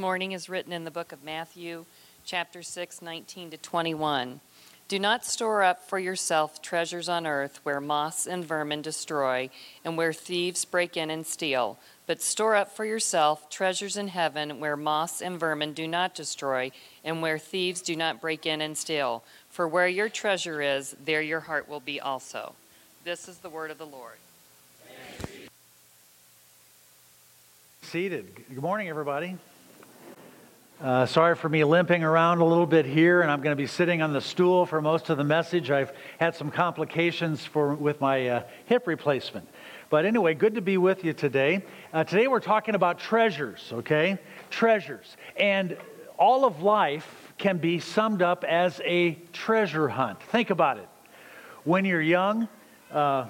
morning is written in the book of Matthew, chapter 6, 19 to 21. Do not store up for yourself treasures on earth where moths and vermin destroy and where thieves break in and steal, but store up for yourself treasures in heaven where moths and vermin do not destroy and where thieves do not break in and steal. For where your treasure is, there your heart will be also. This is the word of the Lord. Seated. Good morning, everybody. Uh, sorry for me limping around a little bit here, and I'm going to be sitting on the stool for most of the message. I've had some complications for, with my uh, hip replacement. But anyway, good to be with you today. Uh, today we're talking about treasures, okay? Treasures. And all of life can be summed up as a treasure hunt. Think about it. When you're young, uh,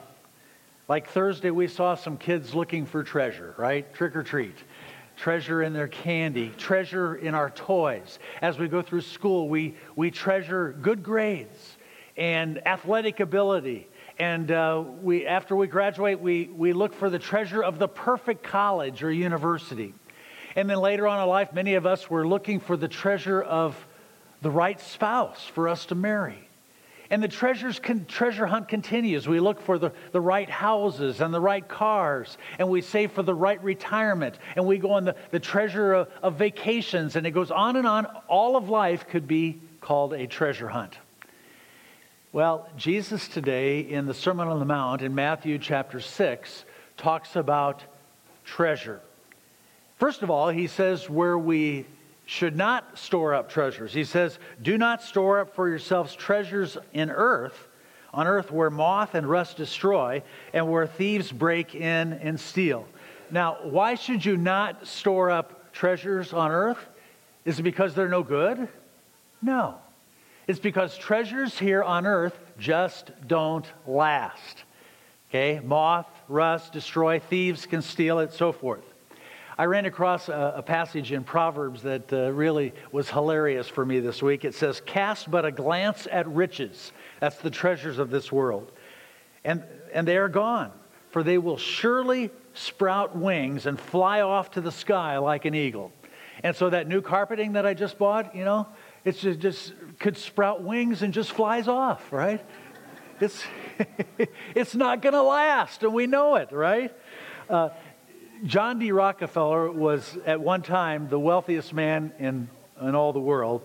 like Thursday, we saw some kids looking for treasure, right? Trick or treat treasure in their candy, treasure in our toys. As we go through school, we, we treasure good grades and athletic ability. And uh, we, after we graduate, we, we look for the treasure of the perfect college or university. And then later on in life, many of us were looking for the treasure of the right spouse for us to marry. And the treasures con- treasure hunt continues. We look for the, the right houses and the right cars, and we save for the right retirement, and we go on the, the treasure of, of vacations, and it goes on and on. All of life could be called a treasure hunt. Well, Jesus today in the Sermon on the Mount in Matthew chapter 6 talks about treasure. First of all, he says where we should not store up treasures. He says, Do not store up for yourselves treasures in earth, on earth where moth and rust destroy, and where thieves break in and steal. Now, why should you not store up treasures on earth? Is it because they're no good? No. It's because treasures here on earth just don't last. Okay? Moth, rust, destroy, thieves can steal it, so forth. I ran across a, a passage in Proverbs that uh, really was hilarious for me this week. It says, Cast but a glance at riches. That's the treasures of this world. And, and they are gone, for they will surely sprout wings and fly off to the sky like an eagle. And so that new carpeting that I just bought, you know, it's just, just could sprout wings and just flies off, right? It's, it's not going to last, and we know it, right? Uh, John D. Rockefeller was at one time the wealthiest man in, in all the world.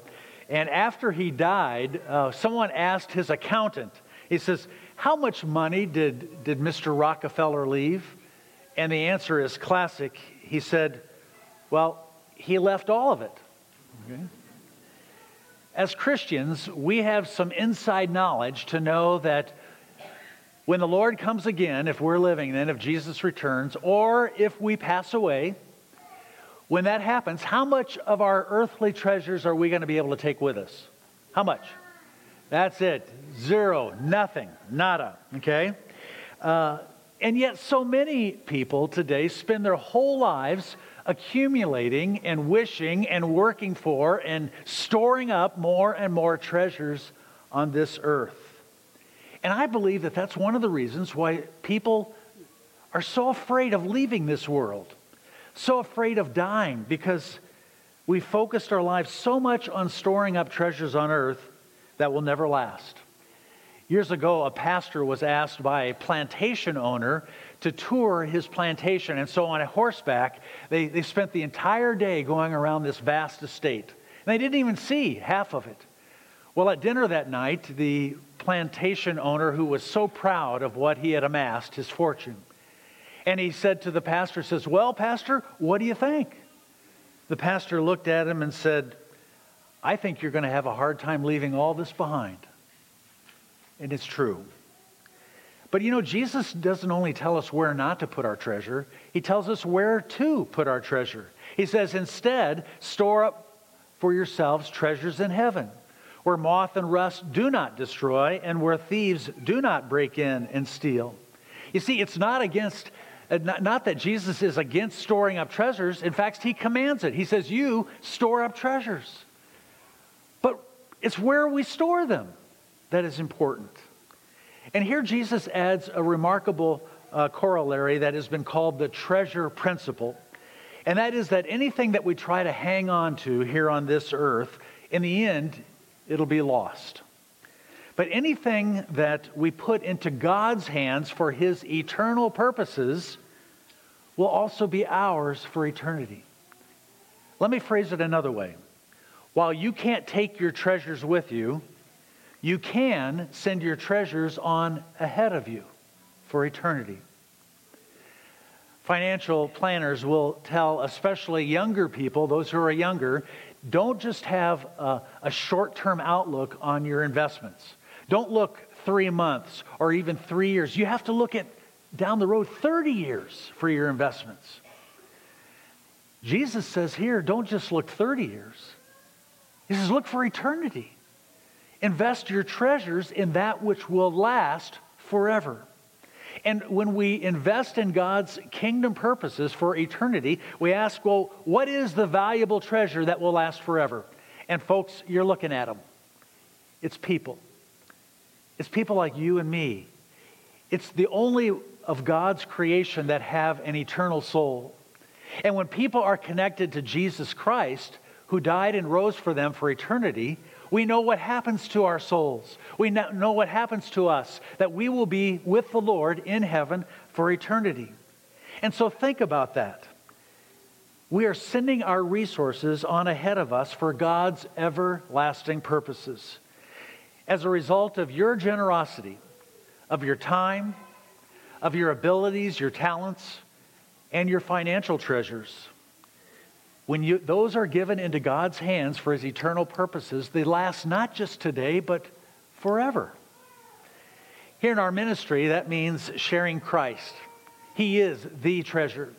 And after he died, uh, someone asked his accountant, he says, How much money did, did Mr. Rockefeller leave? And the answer is classic. He said, Well, he left all of it. Okay. As Christians, we have some inside knowledge to know that when the Lord comes again, if we're living then, if Jesus returns, or if we pass away, when that happens, how much of our earthly treasures are we going to be able to take with us? How much? That's it. Zero, nothing, nada. Okay? Uh, and yet, so many people today spend their whole lives accumulating and wishing and working for and storing up more and more treasures on this earth. And I believe that that's one of the reasons why people are so afraid of leaving this world, so afraid of dying, because we focused our lives so much on storing up treasures on earth that will never last. Years ago, a pastor was asked by a plantation owner to tour his plantation. And so, on a horseback, they, they spent the entire day going around this vast estate. And they didn't even see half of it. Well, at dinner that night, the plantation owner who was so proud of what he had amassed, his fortune. And he said to the pastor, says, Well, Pastor, what do you think? The pastor looked at him and said, I think you're going to have a hard time leaving all this behind. And it's true. But you know, Jesus doesn't only tell us where not to put our treasure, he tells us where to put our treasure. He says, instead, store up for yourselves treasures in heaven where moth and rust do not destroy, and where thieves do not break in and steal. You see, it's not against, uh, not that Jesus is against storing up treasures. In fact, he commands it. He says, You store up treasures. But it's where we store them that is important. And here Jesus adds a remarkable uh, corollary that has been called the treasure principle. And that is that anything that we try to hang on to here on this earth, in the end, it'll be lost. But anything that we put into God's hands for his eternal purposes will also be ours for eternity. Let me phrase it another way. While you can't take your treasures with you, you can send your treasures on ahead of you for eternity. Financial planners will tell, especially younger people, those who are younger, don't just have a, a short term outlook on your investments. Don't look three months or even three years. You have to look at down the road 30 years for your investments. Jesus says here, don't just look 30 years. He says, look for eternity. Invest your treasures in that which will last forever. And when we invest in God's kingdom purposes for eternity, we ask, well, what is the valuable treasure that will last forever? And folks, you're looking at them. It's people. It's people like you and me. It's the only of God's creation that have an eternal soul. And when people are connected to Jesus Christ, who died and rose for them for eternity, we know what happens to our souls. We know what happens to us, that we will be with the Lord in heaven for eternity. And so think about that. We are sending our resources on ahead of us for God's everlasting purposes. As a result of your generosity, of your time, of your abilities, your talents, and your financial treasures. When you, those are given into God's hands for his eternal purposes, they last not just today, but forever. Here in our ministry, that means sharing Christ. He is the treasure,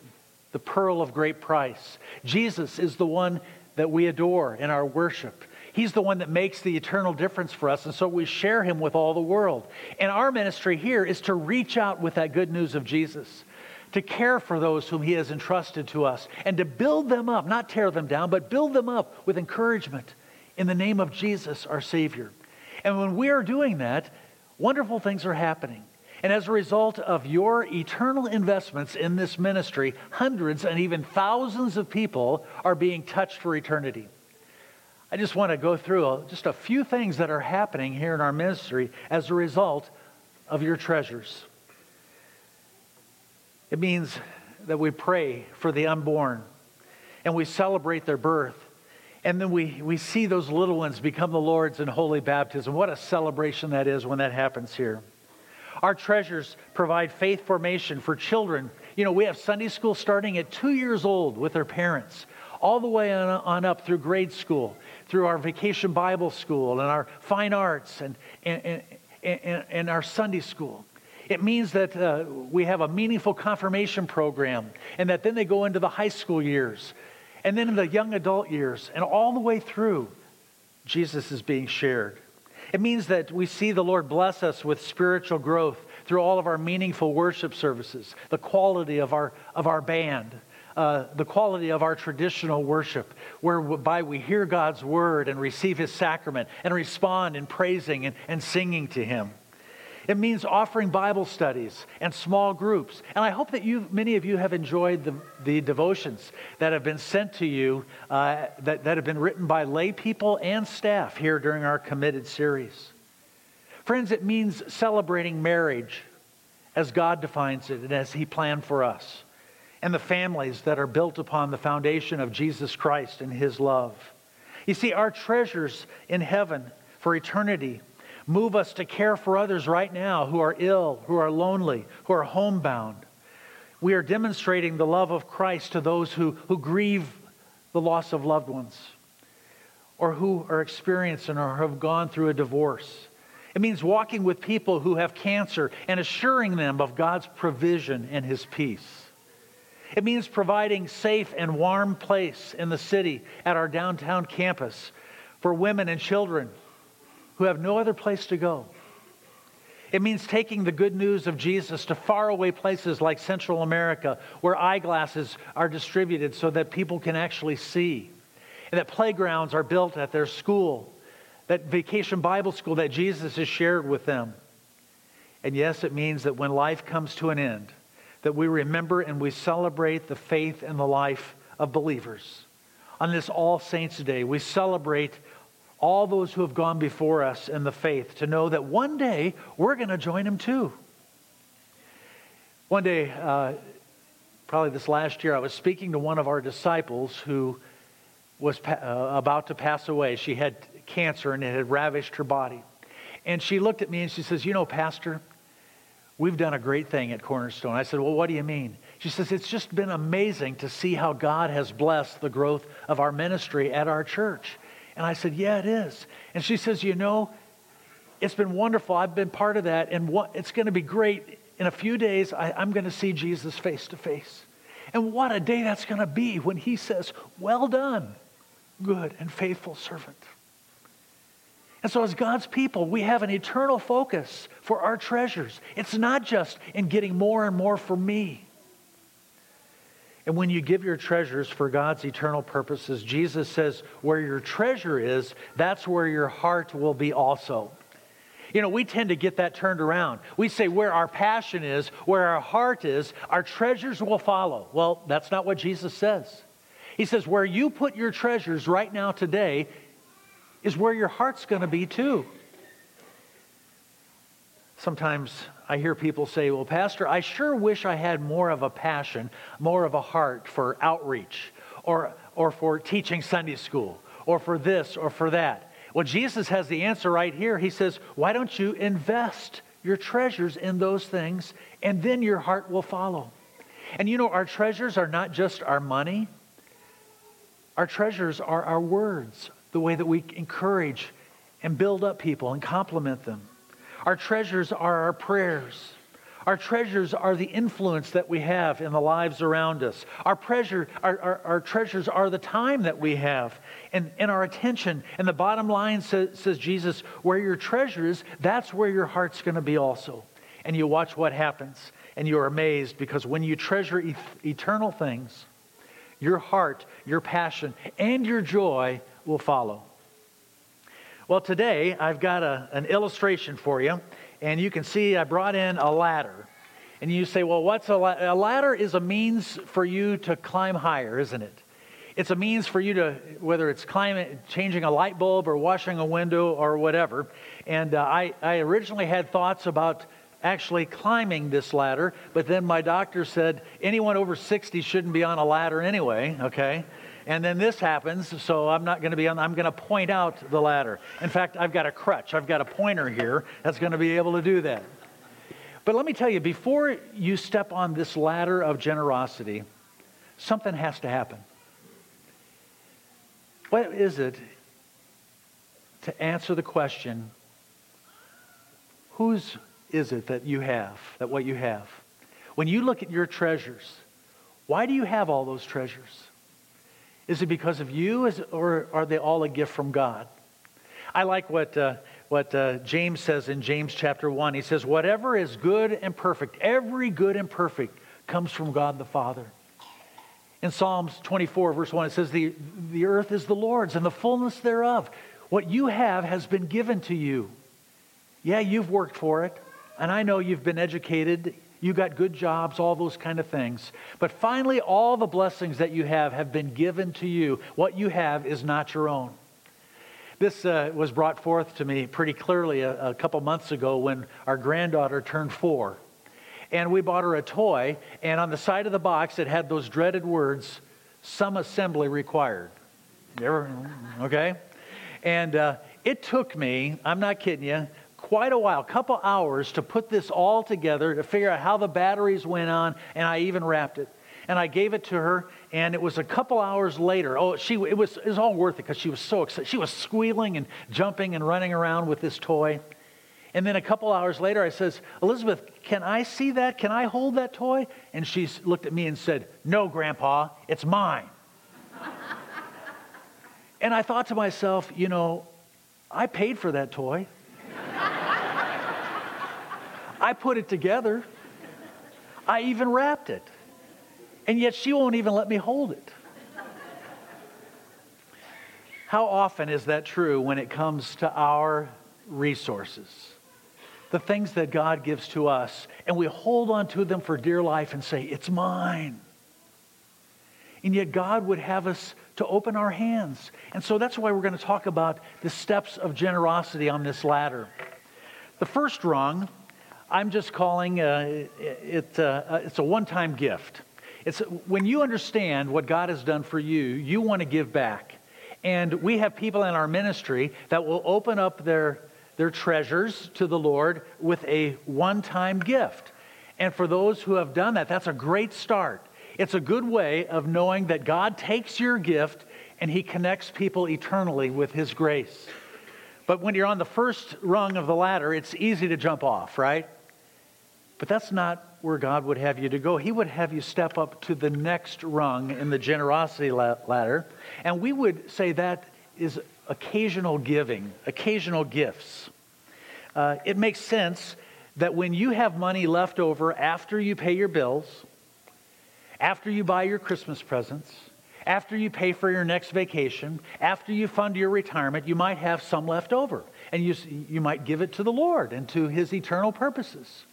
the pearl of great price. Jesus is the one that we adore in our worship. He's the one that makes the eternal difference for us, and so we share him with all the world. And our ministry here is to reach out with that good news of Jesus, to care for those whom he has entrusted to us, and to build them up, not tear them down, but build them up with encouragement in the name of Jesus, our Savior. And when we are doing that, wonderful things are happening. And as a result of your eternal investments in this ministry, hundreds and even thousands of people are being touched for eternity. I just want to go through just a few things that are happening here in our ministry as a result of your treasures. It means that we pray for the unborn and we celebrate their birth. And then we, we see those little ones become the Lord's in holy baptism. What a celebration that is when that happens here. Our treasures provide faith formation for children. You know, we have Sunday school starting at two years old with their parents, all the way on, on up through grade school through our vacation Bible school and our fine arts and, and, and, and our Sunday school. It means that uh, we have a meaningful confirmation program and that then they go into the high school years and then in the young adult years and all the way through, Jesus is being shared. It means that we see the Lord bless us with spiritual growth through all of our meaningful worship services, the quality of our, of our band, uh, the quality of our traditional worship, whereby we hear God's word and receive his sacrament and respond in praising and, and singing to him. It means offering Bible studies and small groups. And I hope that you, many of you have enjoyed the, the devotions that have been sent to you, uh, that, that have been written by lay people and staff here during our committed series. Friends, it means celebrating marriage as God defines it and as He planned for us and the families that are built upon the foundation of Jesus Christ and his love. You see, our treasures in heaven for eternity move us to care for others right now who are ill, who are lonely, who are homebound. We are demonstrating the love of Christ to those who, who grieve the loss of loved ones or who are experiencing or have gone through a divorce. It means walking with people who have cancer and assuring them of God's provision and his peace. It means providing safe and warm place in the city at our downtown campus for women and children who have no other place to go. It means taking the good news of Jesus to faraway places like Central America where eyeglasses are distributed so that people can actually see, and that playgrounds are built at their school, that vacation Bible school that Jesus has shared with them. And yes, it means that when life comes to an end, that we remember and we celebrate the faith and the life of believers. On this All Saints' Day, we celebrate all those who have gone before us in the faith to know that one day we're going to join them too. One day, uh, probably this last year, I was speaking to one of our disciples who was pa- uh, about to pass away. She had cancer and it had ravished her body. And she looked at me and she says, You know, Pastor, we've done a great thing at Cornerstone. I said, Well, what do you mean? She says, It's just been amazing to see how God has blessed the growth of our ministry at our church. And I said, Yeah, it is. And she says, You know, it's been wonderful. I've been part of that. And what, it's going to be great. In a few days, I, I'm going to see Jesus face to face. And what a day that's going to be when he says, Well done, good and faithful servant. And so, as God's people, we have an eternal focus for our treasures. It's not just in getting more and more for me. And when you give your treasures for God's eternal purposes, Jesus says, where your treasure is, that's where your heart will be also. You know, we tend to get that turned around. We say where our passion is, where our heart is, our treasures will follow. Well, that's not what Jesus says. He says, where you put your treasures right now today is where your heart's going to be too. Sometimes I hear people say, Well, Pastor, I sure wish I had more of a passion, more of a heart for outreach or, or for teaching Sunday school or for this or for that. Well, Jesus has the answer right here. He says, Why don't you invest your treasures in those things and then your heart will follow? And you know, our treasures are not just our money, our treasures are our words, the way that we encourage and build up people and compliment them. Our treasures are our prayers. Our treasures are the influence that we have in the lives around us. Our, treasure, our, our, our treasures are the time that we have and, and our attention. And the bottom line says, says Jesus, where your treasure is, that's where your heart's going to be also. And you watch what happens, and you're amazed because when you treasure e- eternal things, your heart, your passion, and your joy will follow. Well, today I've got a, an illustration for you, and you can see I brought in a ladder. And you say, well, what's a ladder? A ladder is a means for you to climb higher, isn't it? It's a means for you to, whether it's climbing, changing a light bulb or washing a window or whatever. And uh, I, I originally had thoughts about actually climbing this ladder, but then my doctor said anyone over 60 shouldn't be on a ladder anyway, okay? And then this happens, so I'm not going to be on, I'm going to point out the ladder. In fact, I've got a crutch, I've got a pointer here that's going to be able to do that. But let me tell you, before you step on this ladder of generosity, something has to happen. What is it to answer the question, whose is it that you have, that what you have? When you look at your treasures, why do you have all those treasures? Is it because of you, or are they all a gift from God? I like what, uh, what uh, James says in James chapter 1. He says, Whatever is good and perfect, every good and perfect comes from God the Father. In Psalms 24, verse 1, it says, the, the earth is the Lord's and the fullness thereof. What you have has been given to you. Yeah, you've worked for it, and I know you've been educated you got good jobs, all those kind of things. But finally, all the blessings that you have have been given to you. What you have is not your own. This uh, was brought forth to me pretty clearly a, a couple months ago when our granddaughter turned four. And we bought her a toy, and on the side of the box, it had those dreaded words some assembly required. Okay? And uh, it took me, I'm not kidding you, quite a while, a couple hours to put this all together, to figure out how the batteries went on, and I even wrapped it. And I gave it to her, and it was a couple hours later. Oh, she it was it was all worth it because she was so excited. She was squealing and jumping and running around with this toy. And then a couple hours later, I says, Elizabeth, can I see that? Can I hold that toy? And she looked at me and said, No, Grandpa, it's mine. and I thought to myself, you know, I paid for that toy. I put it together. I even wrapped it. And yet she won't even let me hold it. How often is that true when it comes to our resources? The things that God gives to us, and we hold on to them for dear life and say, It's mine. And yet, God would have us to open our hands. And so that's why we're going to talk about the steps of generosity on this ladder. The first rung, I'm just calling uh, it, uh, it's a one time gift. It's when you understand what God has done for you, you want to give back. And we have people in our ministry that will open up their, their treasures to the Lord with a one time gift. And for those who have done that, that's a great start. It's a good way of knowing that God takes your gift and he connects people eternally with his grace. But when you're on the first rung of the ladder, it's easy to jump off, right? But that's not where God would have you to go. He would have you step up to the next rung in the generosity ladder. And we would say that is occasional giving, occasional gifts. Uh, it makes sense that when you have money left over after you pay your bills, after you buy your Christmas presents, after you pay for your next vacation, after you fund your retirement, you might have some left over. And you, you might give it to the Lord and to His eternal purposes.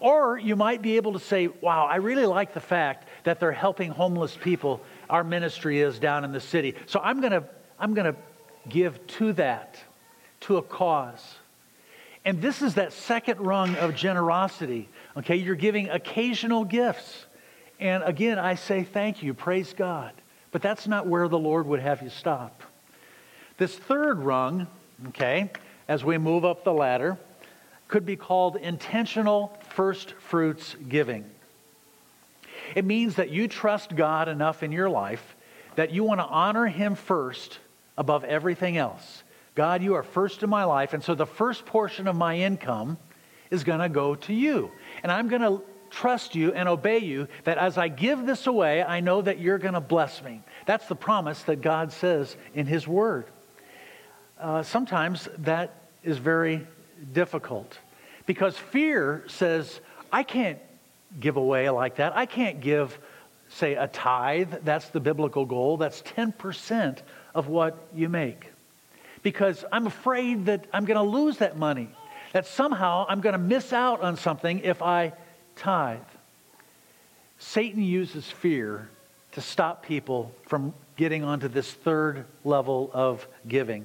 Or you might be able to say, wow, I really like the fact that they're helping homeless people. Our ministry is down in the city. So I'm going to I'm going to give to that, to a cause. And this is that second rung of generosity. Okay, you're giving occasional gifts. And again, I say thank you, praise God. But that's not where the Lord would have you stop. This third rung, okay, as we move up the ladder, could be called intentional first fruits giving. It means that you trust God enough in your life that you want to honor Him first above everything else. God, you are first in my life, and so the first portion of my income is going to go to you. And I'm going to trust you and obey you that as I give this away, I know that you're going to bless me. That's the promise that God says in His Word. Uh, sometimes that is very difficult because fear says, I can't give away like that. I can't give, say, a tithe. That's the biblical goal. That's 10% of what you make. Because I'm afraid that I'm going to lose that money, that somehow I'm going to miss out on something if I tithe. Satan uses fear to stop people from getting onto this third level of giving.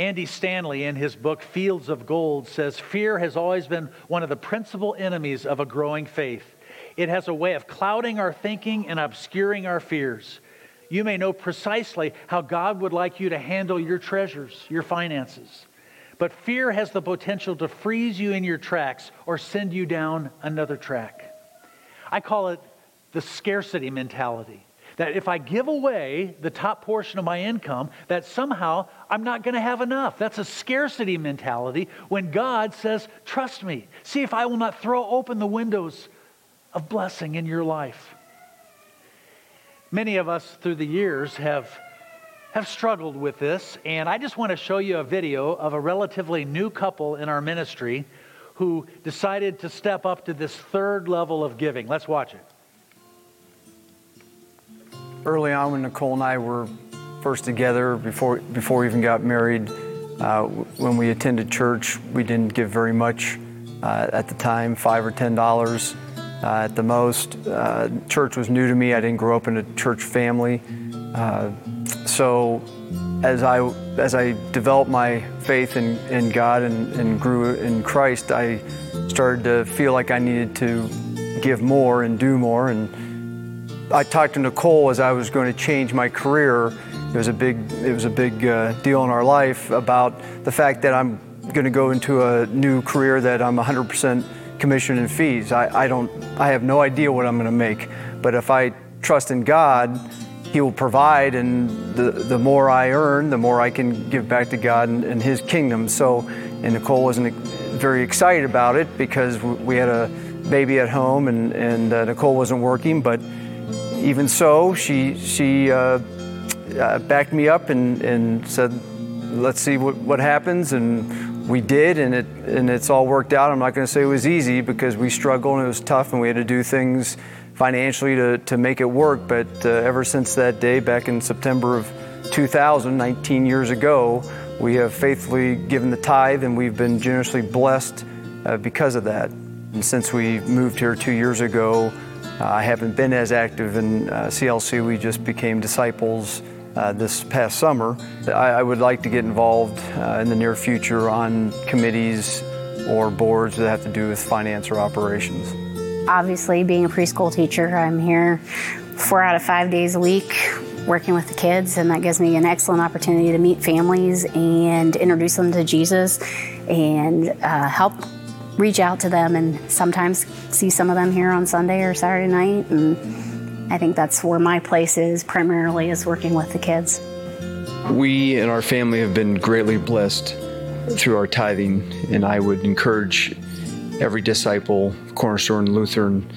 Andy Stanley, in his book Fields of Gold, says fear has always been one of the principal enemies of a growing faith. It has a way of clouding our thinking and obscuring our fears. You may know precisely how God would like you to handle your treasures, your finances. But fear has the potential to freeze you in your tracks or send you down another track. I call it the scarcity mentality. That if I give away the top portion of my income, that somehow I'm not going to have enough. That's a scarcity mentality when God says, Trust me. See if I will not throw open the windows of blessing in your life. Many of us through the years have have struggled with this, and I just want to show you a video of a relatively new couple in our ministry who decided to step up to this third level of giving. Let's watch it. Early on, when Nicole and I were first together, before, before we even got married, uh, when we attended church, we didn't give very much uh, at the time, five or ten dollars uh, at the most. Uh, church was new to me. I didn't grow up in a church family. Uh, so as I as I developed my faith in, in God and, and grew in Christ, I started to feel like I needed to give more and do more. And I talked to Nicole as I was going to change my career. It was a big it was a big uh, deal in our life about the fact that I'm going to go into a new career that I'm 100% commission and fees. I, I don't I have no idea what I'm going to make, but if I trust in God he will provide, and the, the more I earn, the more I can give back to God and, and His kingdom. So, and Nicole wasn't very excited about it because we had a baby at home and, and uh, Nicole wasn't working. But even so, she, she uh, uh, backed me up and, and said, let's see what, what happens. And we did, and, it, and it's all worked out. I'm not going to say it was easy because we struggled and it was tough and we had to do things financially to, to make it work. But uh, ever since that day, back in September of 2000, 19 years ago, we have faithfully given the tithe and we've been generously blessed uh, because of that. And since we moved here two years ago, I haven't been as active in uh, CLC. We just became disciples uh, this past summer. I, I, would like to get involved uh, in the near future on committees or boards that have to do with finance or operations. Obviously, being a preschool teacher, I'm here four out of five days a week working with the kids, and that gives me an excellent opportunity to meet families and introduce them to Jesus and uh, help reach out to them and sometimes see some of them here on Sunday or Saturday night. And I think that's where my place is primarily is working with the kids. We and our family have been greatly blessed through our tithing, and I would encourage every disciple, Cornerstone Lutheran,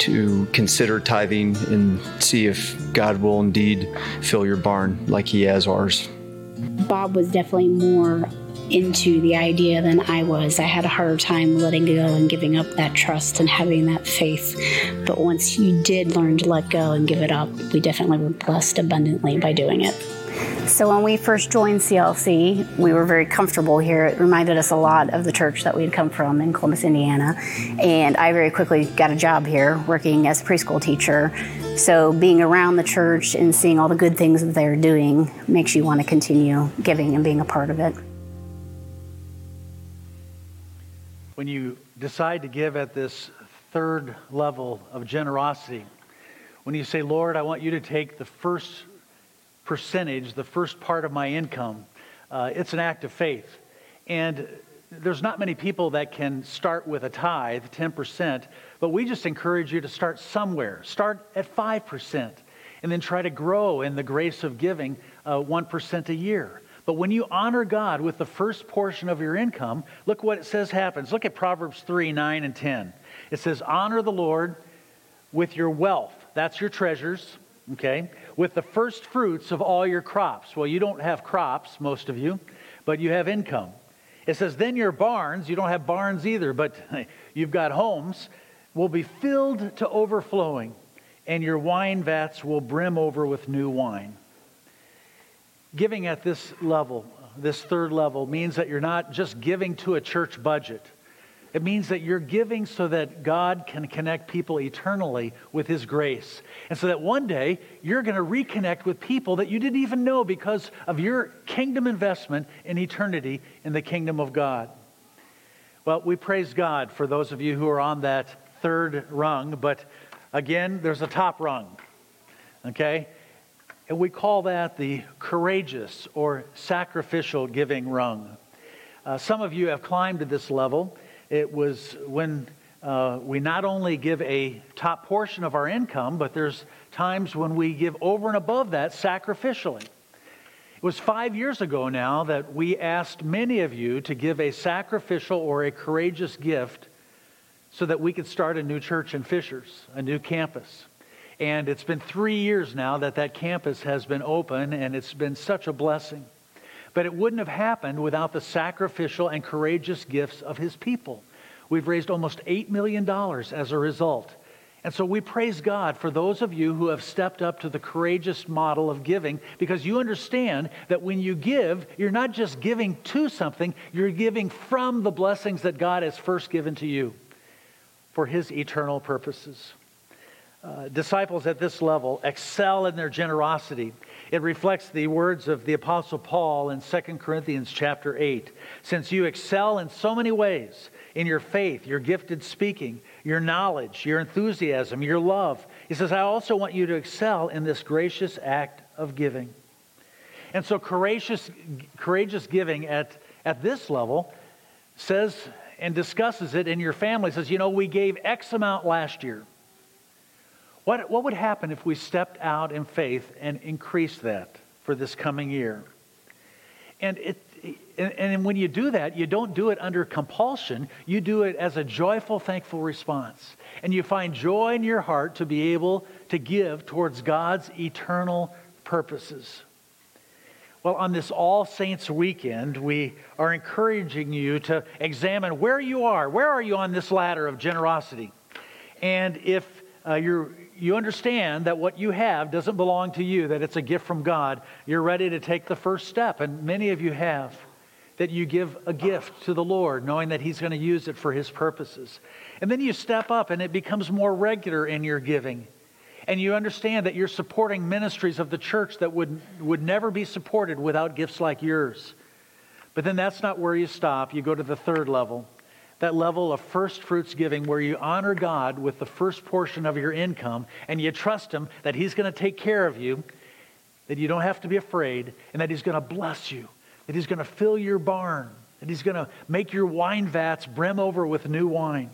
to consider tithing and see if God will indeed fill your barn like He has ours. Bob was definitely more into the idea than I was. I had a harder time letting go and giving up that trust and having that faith. But once you did learn to let go and give it up, we definitely were blessed abundantly by doing it. So when we first joined CLC, we were very comfortable here. It reminded us a lot of the church that we had come from in Columbus, Indiana. And I very quickly got a job here working as a preschool teacher. So being around the church and seeing all the good things that they're doing makes you want to continue giving and being a part of it. When you decide to give at this third level of generosity, when you say, Lord, I want you to take the first percentage, the first part of my income, uh, it's an act of faith. And there's not many people that can start with a tithe, 10%, but we just encourage you to start somewhere. Start at 5% and then try to grow in the grace of giving uh, 1% a year. But when you honor God with the first portion of your income, look what it says happens. Look at Proverbs 3 9 and 10. It says, Honor the Lord with your wealth. That's your treasures, okay? with the first fruits of all your crops. Well, you don't have crops, most of you, but you have income. It says, then your barns, you don't have barns either, but you've got homes, will be filled to overflowing, and your wine vats will brim over with new wine. Giving at this level, this third level, means that you're not just giving to a church budget. It means that you're giving so that God can connect people eternally with His grace. And so that one day you're going to reconnect with people that you didn't even know because of your kingdom investment in eternity in the kingdom of God. Well, we praise God for those of you who are on that third rung, but again, there's a top rung. Okay? And we call that the courageous or sacrificial giving rung. Uh, some of you have climbed to this level it was when uh, we not only give a top portion of our income, but there's times when we give over and above that sacrificially. It was five years ago now that we asked many of you to give a sacrificial or a courageous gift so that we could start a new church in Fishers, a new campus. And it's been three years now that that campus has been open, and it's been such a blessing. But it wouldn't have happened without the sacrificial and courageous gifts of his people. We've raised almost $8 million as a result. And so we praise God for those of you who have stepped up to the courageous model of giving because you understand that when you give, you're not just giving to something, you're giving from the blessings that God has first given to you for his eternal purposes. Uh, disciples at this level excel in their generosity. It reflects the words of the apostle Paul in 2 Corinthians chapter 8. Since you excel in so many ways in your faith, your gifted speaking, your knowledge, your enthusiasm, your love, he says, I also want you to excel in this gracious act of giving. And so courageous, courageous giving at, at this level says and discusses it in your family, says, you know, we gave X amount last year. What, what would happen if we stepped out in faith and increased that for this coming year? And, it, and, and when you do that, you don't do it under compulsion. You do it as a joyful, thankful response. And you find joy in your heart to be able to give towards God's eternal purposes. Well, on this All Saints weekend, we are encouraging you to examine where you are. Where are you on this ladder of generosity? And if uh, you're you understand that what you have doesn't belong to you, that it's a gift from God, you're ready to take the first step, and many of you have. that you give a gift to the Lord, knowing that He's going to use it for His purposes. And then you step up and it becomes more regular in your giving. And you understand that you're supporting ministries of the church that would, would never be supported without gifts like yours. But then that's not where you stop. You go to the third level, that level of first fruits giving, where you honor God with the first portion of your income and you trust Him that He's going to take care of you, that you don't have to be afraid, and that He's going to bless you that He's going to fill your barn, that He's going to make your wine vats brim over with new wine.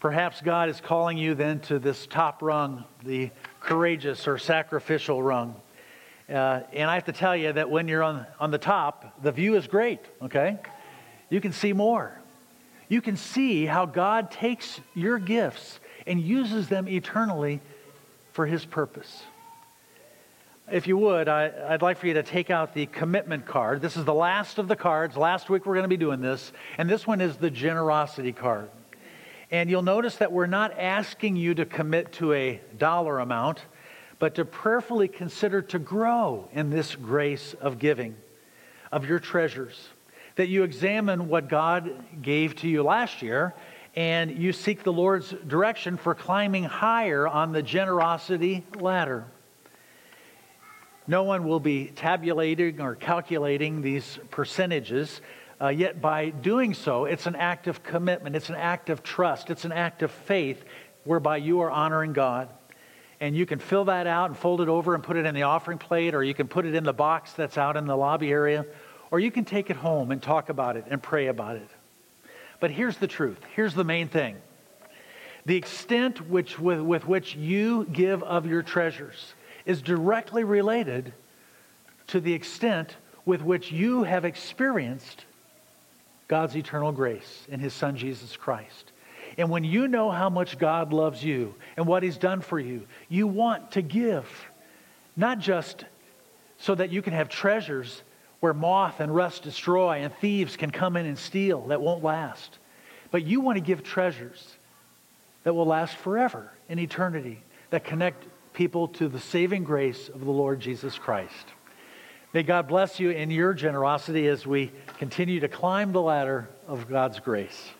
Perhaps God is calling you then to this top rung, the courageous or sacrificial rung. Uh, and I have to tell you that when you're on, on the top, the view is great, okay? You can see more. You can see how God takes your gifts and uses them eternally for His purpose. If you would, I, would like for you to take out the commitment card. This is the last of the cards. Last week we're going to be doing this. And this one is the generosity card. And you'll notice that we're not asking you to commit to a dollar amount, but to prayerfully consider to grow in this grace of giving of your treasures. That you examine what God gave to you last year and you seek the Lord's direction for climbing higher on the generosity ladder. No one will be tabulating or calculating these percentages. Uh, yet, by doing so, it's an act of commitment, it's an act of trust, it's an act of faith whereby you are honoring God. And you can fill that out and fold it over and put it in the offering plate, or you can put it in the box that's out in the lobby area, or you can take it home and talk about it and pray about it. But here's the truth here's the main thing the extent which, with, with which you give of your treasures is directly related to the extent with which you have experienced God's eternal grace in His Son Jesus Christ. And when you know how much God loves you and what He's done for you, you want to give, not just so that you can have treasures where moth and rust destroy and thieves can come in and steal that won't last, but you want to give treasures that will last forever in eternity, that connect people to the saving grace of the Lord Jesus Christ. May God bless you in your generosity as we continue to climb the ladder of God's grace.